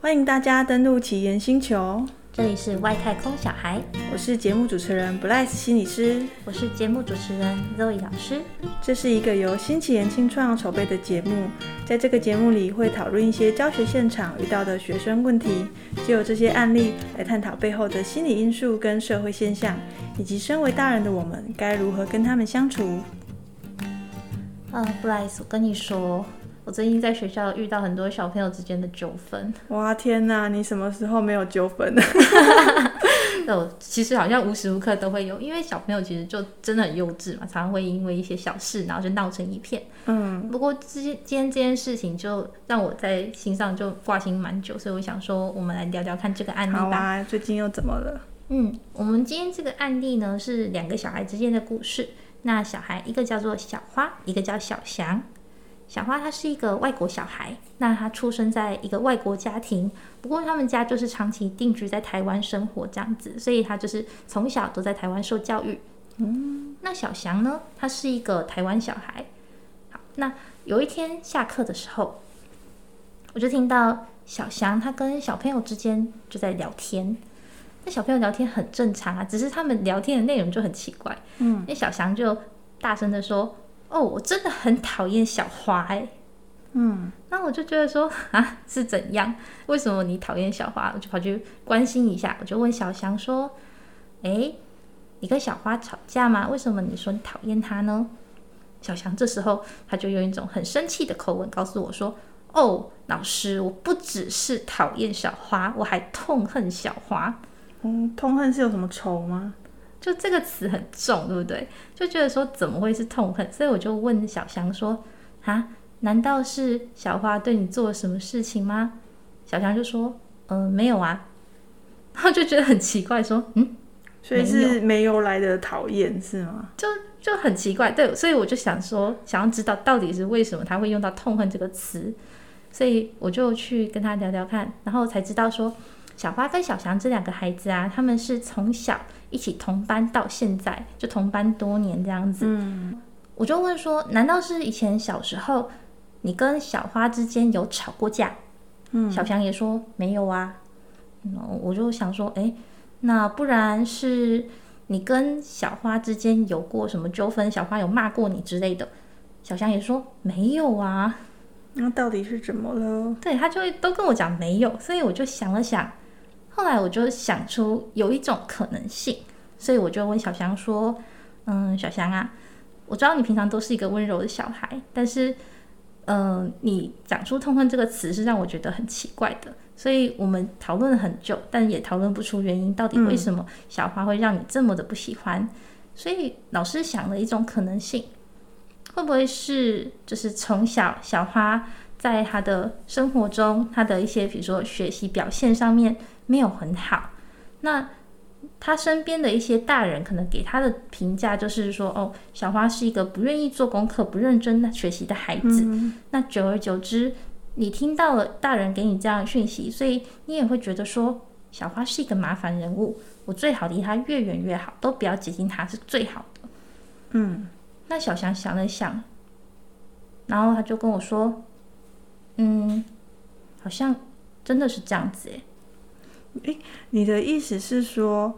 欢迎大家登录奇岩星球，这里是外太空小孩，我是节目主持人 Blythe 心理师，我是节目主持人 Zoe 老师。这是一个由新奇岩青创筹备的节目，在这个节目里会讨论一些教学现场遇到的学生问题，借由这些案例来探讨背后的心理因素跟社会现象，以及身为大人的我们该如何跟他们相处。啊，Blythe，我跟你说。我最近在学校遇到很多小朋友之间的纠纷。哇，天哪！你什么时候没有纠纷呢？哦，其实好像无时无刻都会有，因为小朋友其实就真的很幼稚嘛，常常会因为一些小事，然后就闹成一片。嗯。不过今今天这件事情就让我在心上就挂心蛮久，所以我想说，我们来聊聊看这个案例吧。好啊，最近又怎么了？嗯，我们今天这个案例呢是两个小孩之间的故事。那小孩一个叫做小花，一个叫小翔。小花她是一个外国小孩，那她出生在一个外国家庭，不过他们家就是长期定居在台湾生活这样子，所以她就是从小都在台湾受教育。嗯，那小翔呢，他是一个台湾小孩。好，那有一天下课的时候，我就听到小翔他跟小朋友之间就在聊天。那小朋友聊天很正常啊，只是他们聊天的内容就很奇怪。嗯，那小翔就大声的说。哦，我真的很讨厌小花哎，嗯，那我就觉得说 啊，是怎样？为什么你讨厌小花？我就跑去关心一下，我就问小翔说：“哎，你跟小花吵架吗？为什么你说你讨厌她呢？”小翔这时候他就用一种很生气的口吻告诉我说：“哦，老师，我不只是讨厌小花，我还痛恨小花。”嗯，痛恨是有什么仇吗？就这个词很重，对不对？就觉得说怎么会是痛恨？所以我就问小翔说：“啊，难道是小花对你做了什么事情吗？”小翔就说：“嗯、呃，没有啊。”然后就觉得很奇怪，说：“嗯，所以是没由来的讨厌是吗？”就就很奇怪，对，所以我就想说，想要知道到底是为什么他会用到痛恨这个词，所以我就去跟他聊聊看，然后才知道说。小花跟小翔这两个孩子啊，他们是从小一起同班到现在，就同班多年这样子。嗯，我就问说，难道是以前小时候你跟小花之间有吵过架？嗯，小翔也说没有啊。嗯，我就想说，哎，那不然是你跟小花之间有过什么纠纷？小花有骂过你之类的？小翔也说没有啊。那到底是怎么了？对，他就会都跟我讲没有，所以我就想了想。后来我就想出有一种可能性，所以我就问小翔说：“嗯，小翔啊，我知道你平常都是一个温柔的小孩，但是，嗯，你讲出痛恨这个词是让我觉得很奇怪的。所以我们讨论了很久，但也讨论不出原因，到底为什么小花会让你这么的不喜欢？嗯。所以老师想了一种可能性，会不会是就是从小小花在他的生活中，他的一些比如说学习表现上面。没有很好，那他身边的一些大人可能给他的评价就是说，哦，小花是一个不愿意做功课、不认真的学习的孩子。嗯。那久而久之，你听到了大人给你这样的讯息，所以你也会觉得说，小花是一个麻烦人物，我最好离他越远越好，都不要接近他是最好的。嗯，那小翔想了想，然后他就跟我说，嗯，好像真的是这样子诶。诶，你的意思是说，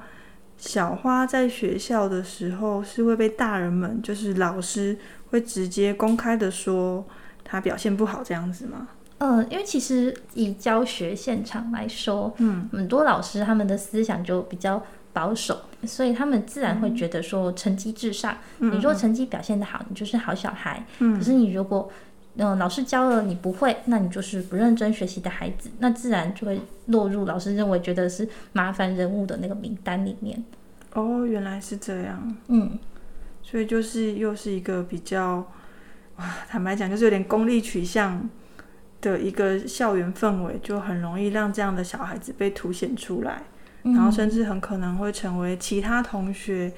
小花在学校的时候是会被大人们，就是老师会直接公开的说她表现不好这样子吗？嗯，因为其实以教学现场来说，嗯，很多老师他们的思想就比较保守，所以他们自然会觉得说成绩至上。嗯，你若成绩表现得好，你就是好小孩。嗯，可是你如果嗯，老师教了你不会，那你就是不认真学习的孩子，那自然就会落入老师认为觉得是麻烦人物的那个名单里面。哦，原来是这样。嗯，所以就是又是一个比较，哇，坦白讲就是有点功利取向的一个校园氛围，就很容易让这样的小孩子被凸显出来，嗯，然后甚至很可能会成为其他同学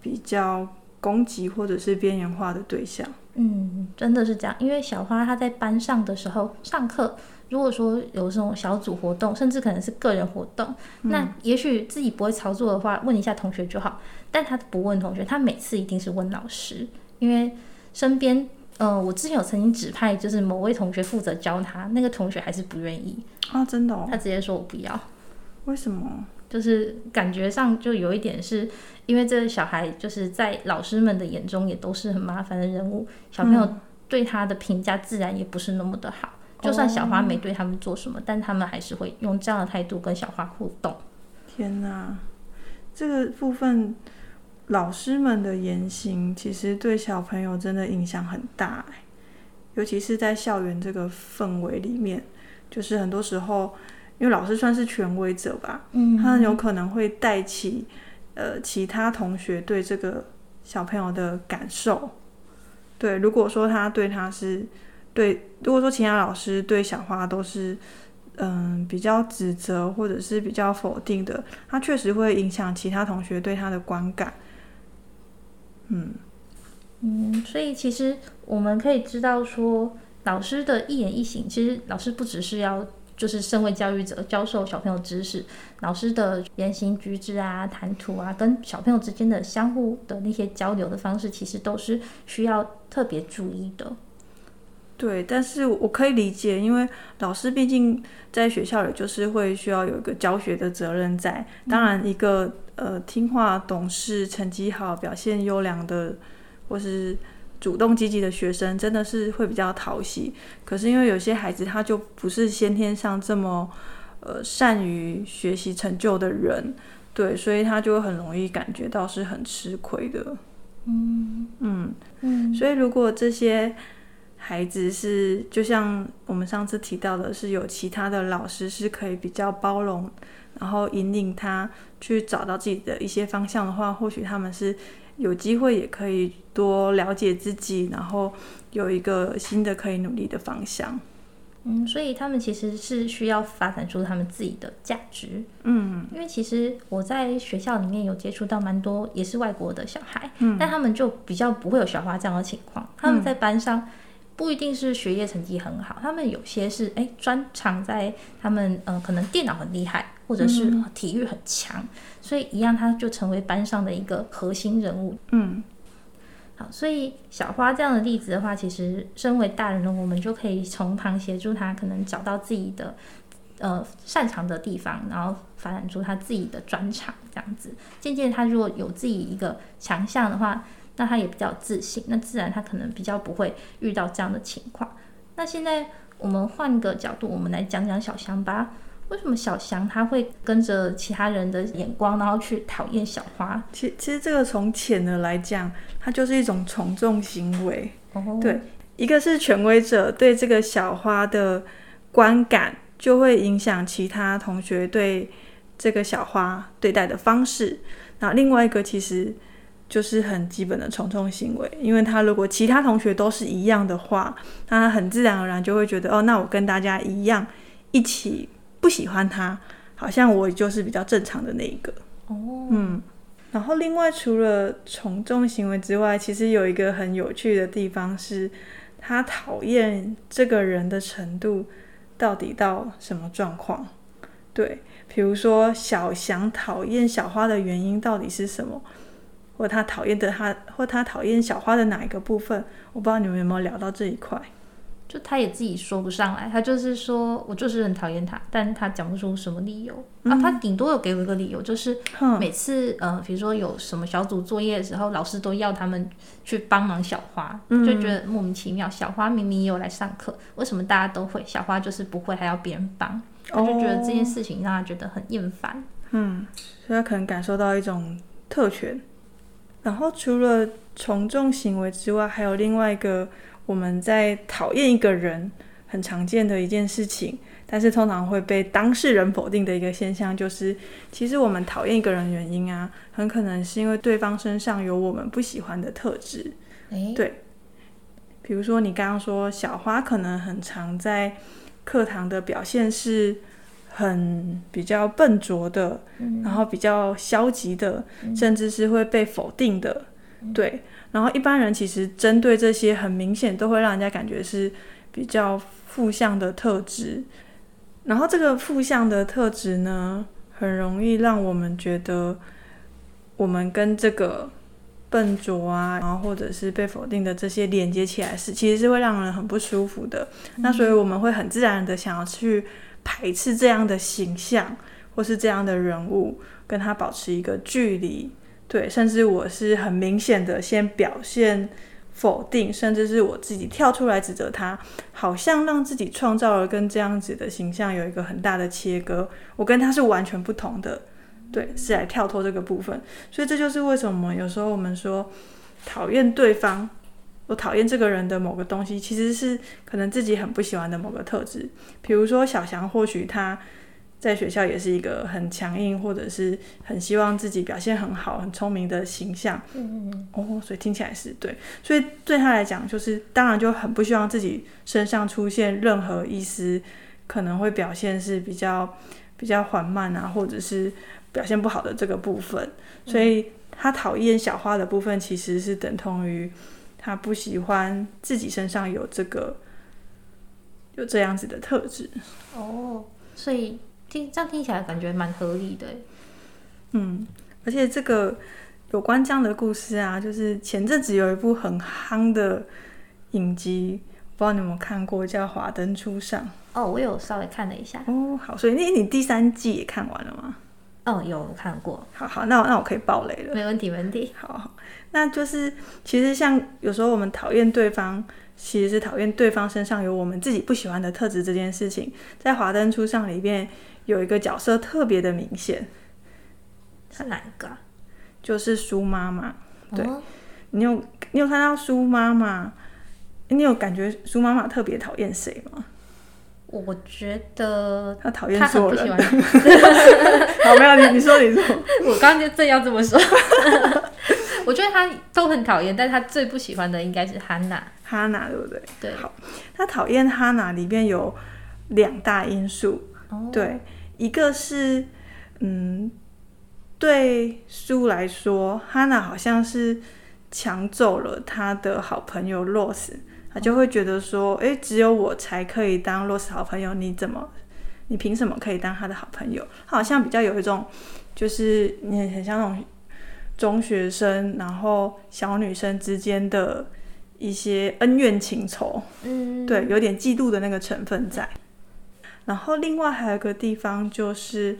比较攻击或者是边缘化的对象。嗯，真的是这样。因为小花她在班上的时候上课，如果说有这种小组活动，甚至可能是个人活动，嗯、那也许自己不会操作的话，问一下同学就好。但她不问同学，她每次一定是问老师，因为身边呃，我之前有曾经指派，就是某位同学负责教他，那个同学还是不愿意啊，真的哦，他直接说我不要。为什么？就是感觉上就有一点是，因为这个小孩就是在老师们的眼中也都是很麻烦的人物，小朋友对他的评价自然也不是那么的好。嗯、就算小花没对他们做什么，哦、但他们还是会用这样的态度跟小花互动。天哪，这个部分老师们的言行其实对小朋友真的影响很大，尤其是在校园这个氛围里面，就是很多时候。因为老师算是权威者吧，嗯，他很有可能会带起呃其他同学对这个小朋友的感受。对，如果说他对他是对，如果说其他老师对小花都是嗯、呃、比较指责或者是比较否定的，他确实会影响其他同学对他的观感。嗯嗯，所以其实我们可以知道说，老师的一言一行，其实老师不只是要。就是身为教育者，教授小朋友知识，老师的言行举止啊、谈吐啊，跟小朋友之间的相互的那些交流的方式，其实都是需要特别注意的。对，但是我可以理解，因为老师毕竟在学校里就是会需要有一个教学的责任在。当然，一个呃听话、懂事、成绩好、表现优良的，或是。主动积极的学生真的是会比较讨喜，可是因为有些孩子他就不是先天上这么呃善于学习成就的人，对，所以他就很容易感觉到是很吃亏的。嗯嗯嗯，所以如果这些孩子是就像我们上次提到的，是有其他的老师是可以比较包容，然后引领他去找到自己的一些方向的话，或许他们是。有机会也可以多了解自己，然后有一个新的可以努力的方向。嗯，所以他们其实是需要发展出他们自己的价值。嗯，因为其实我在学校里面有接触到蛮多也是外国的小孩，嗯，但他们就比较不会有小花这样的情况。他们在班上不一定是学业成绩很好，他们有些是哎专长在他们呃可能电脑很厉害。或者是体育很强，嗯，所以一样，他就成为班上的一个核心人物。嗯，好，所以小花这样的例子的话，其实身为大人呢，我们就可以从旁协助他，可能找到自己的呃擅长的地方，然后发展出他自己的专长，这样子。渐渐，他如果有自己一个强项的话，那他也比较自信，那自然他可能比较不会遇到这样的情况。那现在我们换个角度，我们来讲讲小香吧。为什么小翔他会跟着其他人的眼光，然后去讨厌小花？其其实这个从浅的来讲，它就是一种从众行为。哦，对，一个是权威者对这个小花的观感，就会影响其他同学对这个小花对待的方式。那另外一个其实就是很基本的从众行为，因为他如果其他同学都是一样的话，那他很自然而然就会觉得，哦，那我跟大家一样，一起。不喜欢他，好像我就是比较正常的那一个。哦，嗯，然后另外除了从众行为之外，其实有一个很有趣的地方是，他讨厌这个人的程度到底到什么状况？对，比如说小翔讨厌小花的原因到底是什么？或他讨厌的他，或他讨厌小花的哪一个部分？我不知道你们有没有聊到这一块。就他也自己说不上来，他就是说我就是很讨厌他，但他讲不出什么理由、嗯、啊。他顶多有给我一个理由，就是每次呃，比如说有什么小组作业的时候，老师都要他们去帮忙小花，就觉得莫名其妙。小花明明也有来上课，为什么大家都会，小花就是不会，还要别人帮？他就觉得这件事情让他觉得很厌烦。嗯，所以他可能感受到一种特权。然后除了从众行为之外，还有另外一个。我们在讨厌一个人很常见的一件事情，但是通常会被当事人否定的一个现象，就是其实我们讨厌一个人的原因啊，很可能是因为对方身上有我们不喜欢的特质。诶，对，比如说你刚刚说小花可能很常在课堂的表现是很比较笨拙的，嗯，然后比较消极的，嗯，甚至是会被否定的，嗯，对。然后一般人其实针对这些很明显都会让人家感觉是比较负向的特质，然后这个负向的特质呢，很容易让我们觉得我们跟这个笨拙啊，然后或者是被否定的这些连接起来是，其实是会让人很不舒服的。嗯、那所以我们会很自然的想要去排斥这样的形象，或是这样的人物，跟他保持一个距离。对，甚至我是很明显的先表现否定，甚至是我自己跳出来指责他，好像让自己创造了跟这样子的形象有一个很大的切割，我跟他是完全不同的。对，是来跳脱这个部分，所以这就是为什么有时候我们说讨厌对方，我讨厌这个人的某个东西，其实是可能自己很不喜欢的某个特质。比如说小翔，或许他在学校也是一个很强硬，或者是很希望自己表现很好、很聪明的形象。嗯嗯嗯哦，所以听起来是对，所以对他来讲，就是当然就很不希望自己身上出现任何一丝可能会表现是比较比较缓慢啊，或者是。表现不好的这个部分，所以他讨厌小花的部分，其实是等同于他不喜欢自己身上有这个有这样子的特质。哦，所以听这样听起来感觉蛮合理的。嗯，而且这个有关这样的故事啊，就是前阵子有一部很夯的影集，不知道你有没有看过，叫《华灯初上》。哦，我有稍微看了一下。哦，好，所以那你第三季也看完了吗？哦，有看过。好好，那我那我可以爆雷了。没问题，没问题。好，好，那就是其实像有时候我们讨厌对方，其实是讨厌对方身上有我们自己不喜欢的特质这件事情，在《华灯初上》里面有一个角色特别的明显，是哪一个？就是苏妈妈。对，哦、你有你有看到苏妈妈？你有感觉苏妈妈特别讨厌谁吗？我觉得他讨厌所有人。好，没有你，你说你说。我刚刚就正要这么说。我觉得他都很讨厌，但他最不喜欢的应该是哈娜。哈娜对不对？对。好，他讨厌哈娜里面有两大因素。哦。对，一个是嗯，对苏来说，哈娜好像是抢走了他的好朋友 Rose。他就会觉得说，诶，只有我才可以当 Rose 好朋友，你怎么，你凭什么可以当他的好朋友？他好像比较有一种，就是你很像那种中学生，然后小女生之间的一些恩怨情仇，嗯，对，有点嫉妒的那个成分在。然后另外还有一个地方就是，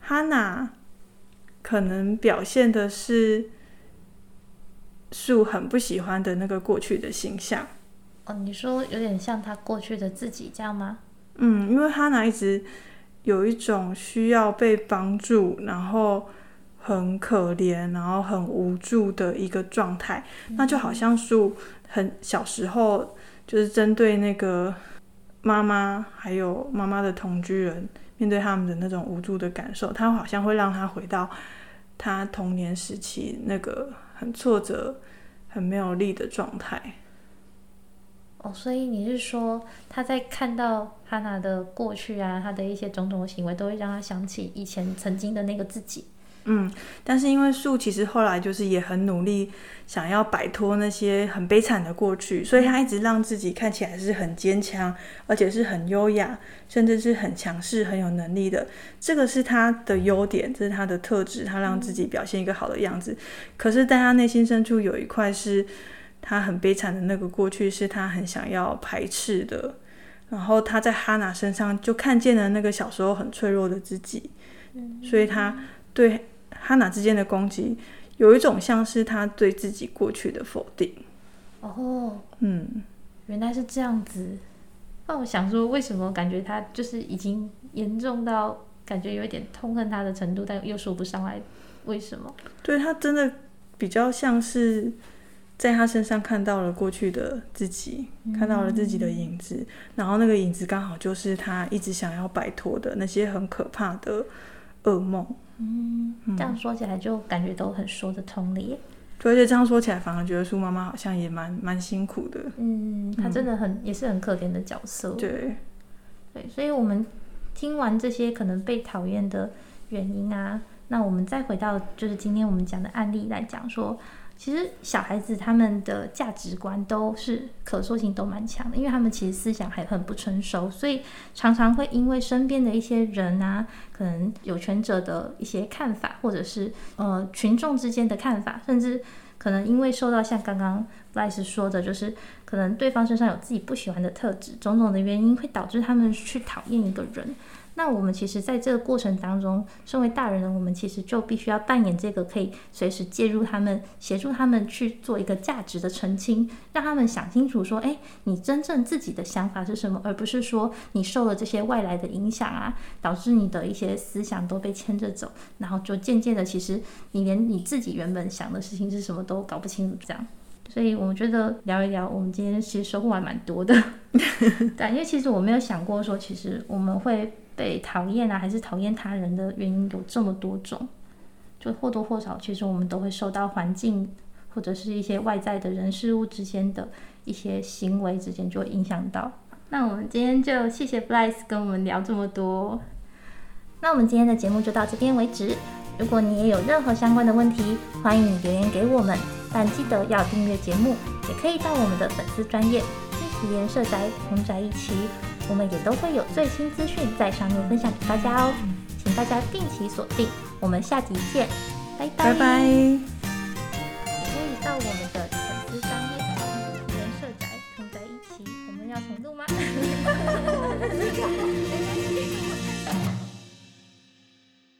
哈娜可能表现的是。树很不喜欢的那个过去的形象哦，你说有点像他过去的自己这样吗？嗯，因为哈娜一直有一种需要被帮助，然后很可怜，然后很无助的一个状态。嗯、那就好像树很小时候就是针对那个妈妈还有妈妈的同居人，面对他们的那种无助的感受，他好像会让他回到他童年时期那个。很挫折、很没有力的状态。哦，所以你是说他在看到哈娜的过去啊，他的一些种种行为，都会让他想起以前曾经的那个自己。嗯，但是因为树其实后来就是也很努力，想要摆脱那些很悲惨的过去，所以他一直让自己看起来是很坚强，而且是很优雅，甚至是很强势、很有能力的。这个是他的优点，这是他的特质，他让自己表现一个好的样子。可是，在他内心深处有一块是他很悲惨的那个过去，是他很想要排斥的。然后他在哈娜身上就看见了那个小时候很脆弱的自己，所以他。对哈娜之间的攻击，有一种像是他对自己过去的否定。哦，嗯，原来是这样子。那我想说，为什么感觉他就是已经严重到感觉有一点痛恨他的程度，但又说不上来为什么？对，他真的比较像是在他身上看到了过去的自己，嗯、看到了自己的影子，然后那个影子刚好就是他一直想要摆脱的那些很可怕的噩梦。嗯，这样说起来就感觉都很说得通了耶。对，而且这样说起来，反而觉得苏妈妈好像也蛮蛮辛苦的。嗯，她真的很、嗯、也是很可怜的角色。对，对，所以我们听完这些可能被讨厌的原因啊，那我们再回到就是今天我们讲的案例来讲说，其实小孩子他们的价值观都是可塑性都蛮强的，因为他们其实思想还很不成熟，所以常常会因为身边的一些人啊，可能有权者的一些看法，或者是呃群众之间的看法，甚至可能因为受到像刚刚 Blythe 说的，就是可能对方身上有自己不喜欢的特质，种种的原因会导致他们去讨厌一个人。那我们其实在这个过程当中，身为大人呢我们其实就必须要扮演这个可以随时介入他们，协助他们去做一个价值的澄清，让他们想清楚说，哎，你真正自己的想法是什么，而不是说你受了这些外来的影响啊，导致你的一些思想都被牵着走，然后就渐渐的，其实你连你自己原本想的事情是什么都搞不清楚，这样。所以我觉得聊一聊，我们今天其实收获还蛮多的，对，因为其实我没有想过说，其实我们会。被讨厌啊，还是讨厌他人的原因有这么多种，就或多或少，其实我们都会受到环境或者是一些外在的人事物之间的一些行为之间就会影响到。那我们今天就谢谢 Blythe 跟我们聊这么多。那我们今天的节目就到这边为止。如果你也有任何相关的问题，欢迎留言给我们，但记得要订阅节目，也可以到我们的粉丝专业一起研社宅同宅一起。我们也都会有最新资讯在上面分享给大家哦，请大家定期锁定，我们下集见，拜拜。拜拜。也可以到我们的。